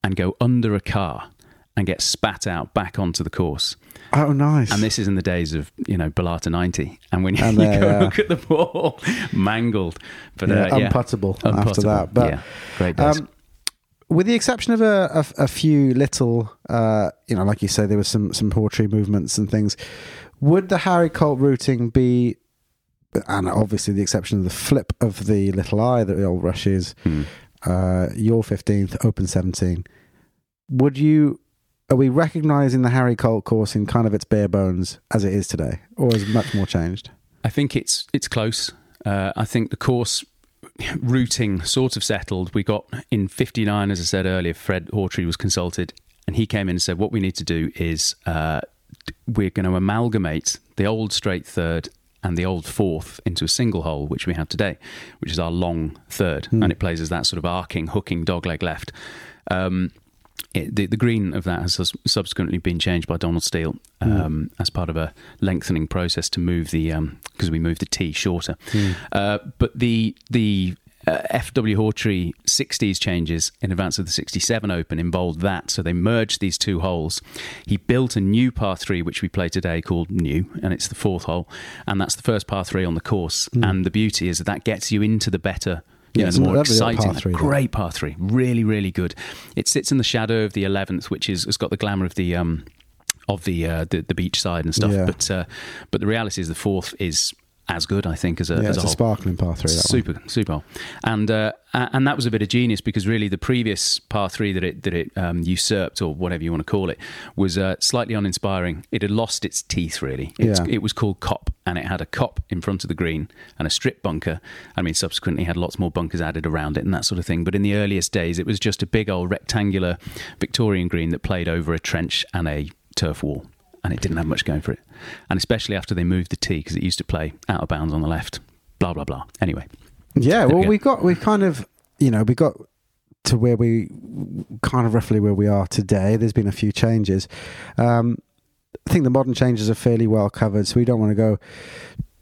and go under a car and get spat out back onto the course. Oh, nice. And this is in the days of, you know, Balata 90. And when you, And you go yeah. look at the ball, mangled. But Yeah, uh, yeah, unputtable after that. But, yeah, great days. Um, with the exception of a, a, a few little, uh, you know, like you say, there was some some poetry movements and things. Would the Harry Colt routing be, and obviously the exception of the flip of the little eye that the old rush is, Hmm. uh, your fifteenth, open seventeen. Would you? Are we recognising the Harry Colt course in kind of its bare bones as it is today, or is much more changed? I think it's it's close. Uh, I think the course routing sort of settled. We got in '59, as I said earlier. Fred Hawtree was consulted, and he came in and said, "What we need to do is uh, we're going to amalgamate the old straight third And the old fourth into a single hole, which we have today, which is our long third, and it plays as that sort of arcing, hooking dogleg left. Um, it, the, the green of that has subsequently been changed by Donald Steel um, as part of a lengthening process to move the because we moved the tee shorter. Uh, but the the uh, FW Hawtree 60s changes in advance of the 67 Open involved that. So they merged these two holes. He built a new par three, which we play today, called New, and it's the fourth hole, and that's the first par three on the course. And the beauty is that that gets you into the better. You Yeah, know, it's the a more exciting, three, great par three, really, really good. It sits in the shadow of the eleventh, which is has got the glamour of the um, of the, uh, the the beach side and stuff. Yeah. But uh, but the reality is the fourth is as good, I think, as a Yeah, as a a sparkling par three. That one. Super, super, and uh, and that was a bit of genius because really the previous par three that it that it um, usurped or whatever you want to call it was uh, slightly uninspiring. It had lost its teeth really. Yeah. It was called Cop, and it had a cop in front of the green and a strip bunker. I mean, subsequently had lots more bunkers added around it and that sort of thing. But in the earliest days, it was just a big old rectangular Victorian green that played over a trench and a turf wall. And it didn't have much going for it. And especially after they moved the tee, because it used to play out of bounds on the left. Blah, blah, blah. Anyway, Yeah, we well, we got we kind of you know we got to where we kind of roughly where we are today. There's been a few changes. Um, I think the modern changes are fairly well covered, so we don't want to go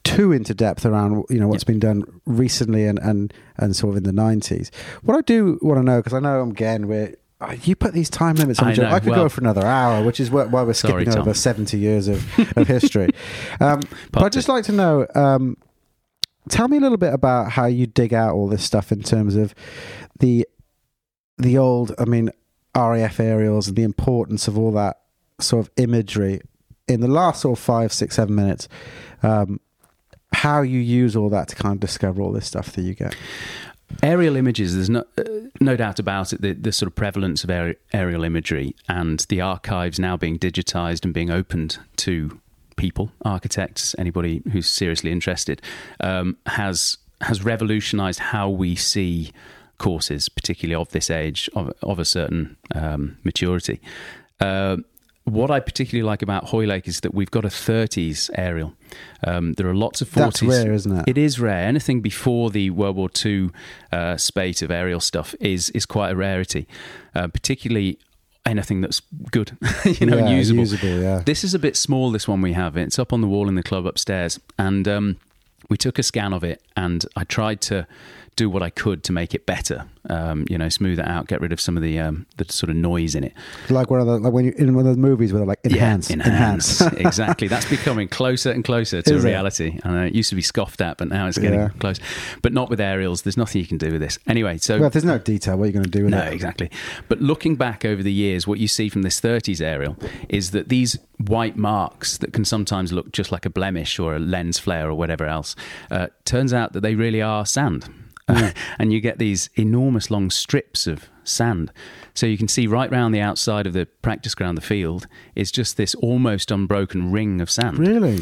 too into depth around you know what's been done recently and and and sort of in the 90s. What I do want to know because I know again we're you put these time limits on. I know, I could well- go for another hour, which is why we're Sorry, skipping Tom. over 70 years of, of history. Um, but I'd just like to know um, tell me a little bit about how you dig out all this stuff in terms of the the old i mean raf aerials and the importance of all that sort of imagery in the last sort of five six seven minutes um, how you use all that to kind of discover all this stuff that you get aerial images there's no uh, no doubt about it the, the sort of prevalence of aer- aerial imagery and the archives now being digitized and being opened to people architects anybody who's seriously interested um, has has revolutionized how we see courses particularly of this age of, of a certain um, maturity. Uh, what I particularly like about Hoylake is that we've got a 30s aerial. Um, there are lots of 40s. That's rare, isn't it? It is rare. Anything before the World War II uh, spate of aerial stuff is is quite a rarity, uh, particularly anything that's good, you know, Yeah, usable. usable, yeah. This is a bit small. This one we have. It's up on the wall in the club upstairs, and um, we took a scan of it, and I tried to do what I could to make it better. Um, you know, smooth it out, get rid of some of the um, the sort of noise in it. Like one of the like when you in one of the movies where they're like enhance, Yeah, enhance. exactly. That's becoming closer and closer to Is reality. I know it used to be scoffed at, but now it's getting Yeah. close. But not with aerials. There's nothing you can do with this. Anyway, so Well, if there's no detail, what are you going to do with no, it? exactly. But looking back over the years, what you see from this 30s aerial is that these white marks that can sometimes look just like a blemish or a lens flare or whatever else, uh, turns out that they really are sand. Mm. and you get these enormous long strips of sand. So you can see right round the outside of the practice ground, the field, is just this almost unbroken ring of sand. Really?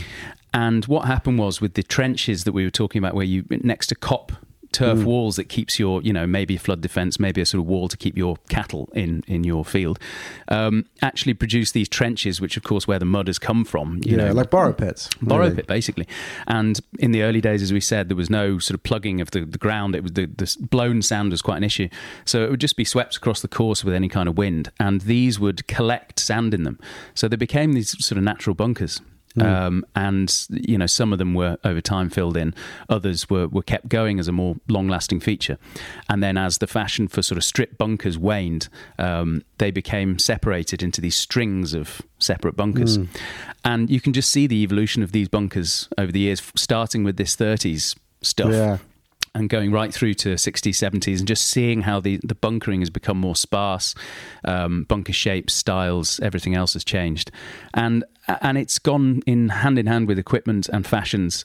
And what happened was with the trenches that we were talking about, where you next to cop turf Mm. walls that keeps your, you know, maybe flood defense, maybe a sort of wall to keep your cattle in in your field, um, actually produce these trenches, which of course where the mud has come from, you yeah, know, like borrow pits. borrow really. pit basically. And in the early days, as we said, there was no sort of plugging of the, the ground. It was the, the blown sand was quite an issue, so it would just be swept across the course with any kind of wind, and these would collect sand in them. So they became these sort of natural bunkers. Um, and you know some of them were over time filled in. Others were, were kept going as a more long lasting feature. And then as the fashion for sort of strip bunkers waned um, they became separated into these strings of separate bunkers. And you can just see the evolution of these bunkers over the years starting with this 30s stuff Yeah. and going right through to 60s, 70s, and just seeing how the, the bunkering has become more sparse, um, bunker shapes, styles, everything else has changed, and and it's gone in hand in hand with equipment and fashions.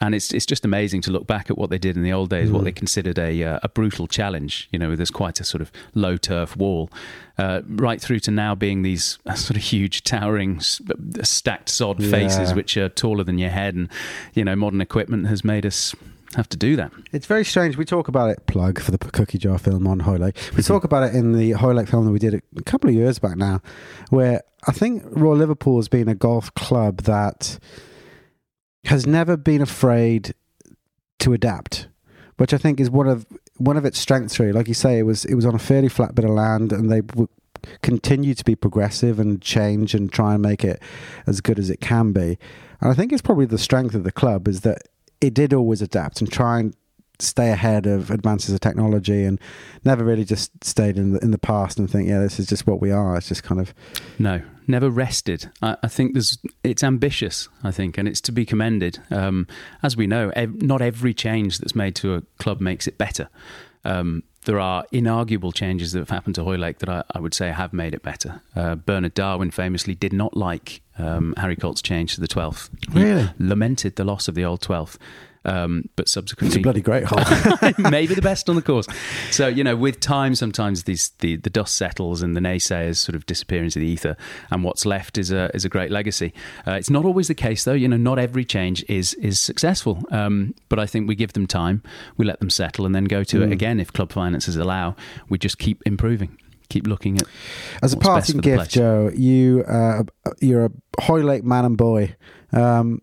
And it's it's just amazing to look back at what they did in the old days, what they considered a uh, a brutal challenge. You know, there's quite a sort of low turf wall, uh, right through to now being these sort of huge towering stacked sod faces, which are taller than your head. And you know, modern equipment has made us have to do that. It's very strange. We talk about it. Plug for the Cookie Jar film on Hoylake. We talk about it in the Hoylake film that we did a couple of years back now, where I think Royal Liverpool has been a golf club that has never been afraid to adapt, which I think is one of one of its strengths. Really, like you say, it was it was on a fairly flat bit of land, and they w- continue to be progressive and change and try and make it as good as it can be. And I think it's probably the strength of the club is that it did always adapt and try and stay ahead of advances of technology and never really just stayed in the in the past and think yeah this is just what we are it's just kind of No, never rested. I, I think there's it's ambitious. I think, and it's to be commended. Um, as we know, ev- not every change that's made to a club makes it better. Um, there are inarguable changes that have happened to Hoylake that I, I would say have made it better. Uh, Bernard Darwin famously did not like um, Harry Colt's change to the 12th. He Really? lamented the loss of the old 12th. Um, but subsequently, it's a bloody great hole maybe the best on the course. So you know, with time, sometimes these the, the dust settles and the naysayers sort of disappear into the ether, and what's left is a is a great legacy. Uh, it's not always the case, though. You know, not every change is is successful. Um, but I think we give them time, we let them settle, and then go to it again if club finances allow. We just keep improving. Keep looking at as a parting gift place. joe you uh, you're a hoylake man and boy um,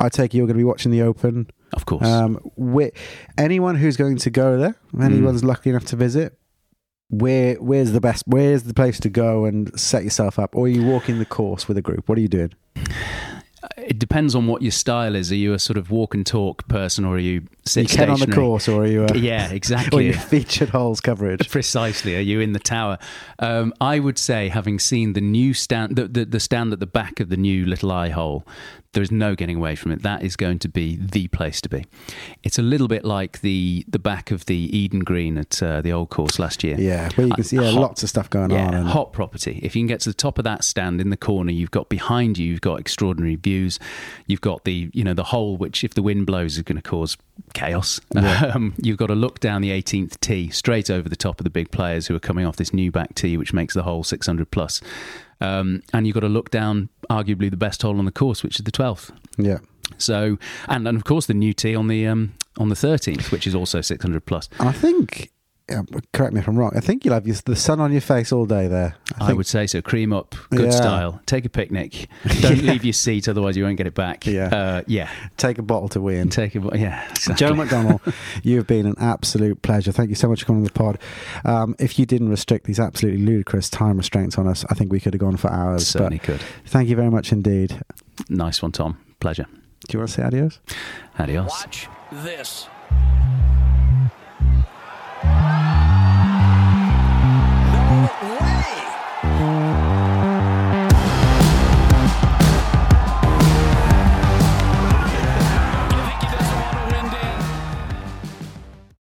i take it you're going to be watching the open Of course, um, whi- anyone who's going to go there anyone's Mm. lucky enough to visit where where's the best where's the place to go and set yourself up or are you walking the course with a group what are you doing it depends on what your style is. Are you a sort of walk and talk person, or are you sit you Ken on the course or are you a, Yeah, or exactly. you featured holes coverage Precisely. Are you in the tower? Um, I would say, having seen the new stand, the, the, the stand at the back of the new little eye hole, there is no getting away from it. That is going to be the place to be. It's a little bit like the the back of the Eden Green at uh, the old course last year. yeah where you can see yeah, hot- lots of stuff going Yeah, on and hot property. If you can get to the top of that stand in the corner, you've got behind you, you've got extraordinary views. You've got the, you know, the hole which, if the wind blows, is going to cause chaos. Um, you've got to look down the 18th tee straight over the top of the big players who are coming off this new back tee, which makes the hole 600 plus. Um, and you've got to look down, arguably the best hole on the course, which is the 12th. yeah So, and, and of course the new tee on the um, on the 13th, which is also 600 plus. I think correct me if I'm wrong. I think you'll have your, the sun on your face all day there. I, think, would say so. Cream up, good Yeah. style. Take a picnic. Don't leave your seat, otherwise you won't get it back. Yeah. uh, yeah. take a bottle to win. Take a bottle. yeah. Exactly. Joe McDonnell, you've been an absolute pleasure. Thank you so much for coming on the pod. Um, if you didn't restrict these absolutely ludicrous time restraints on us, I think we could have gone for hours. certainly But could. thank you very much indeed. Nice one, Tom. Pleasure. Do you want to say adios? Adios. Watch this.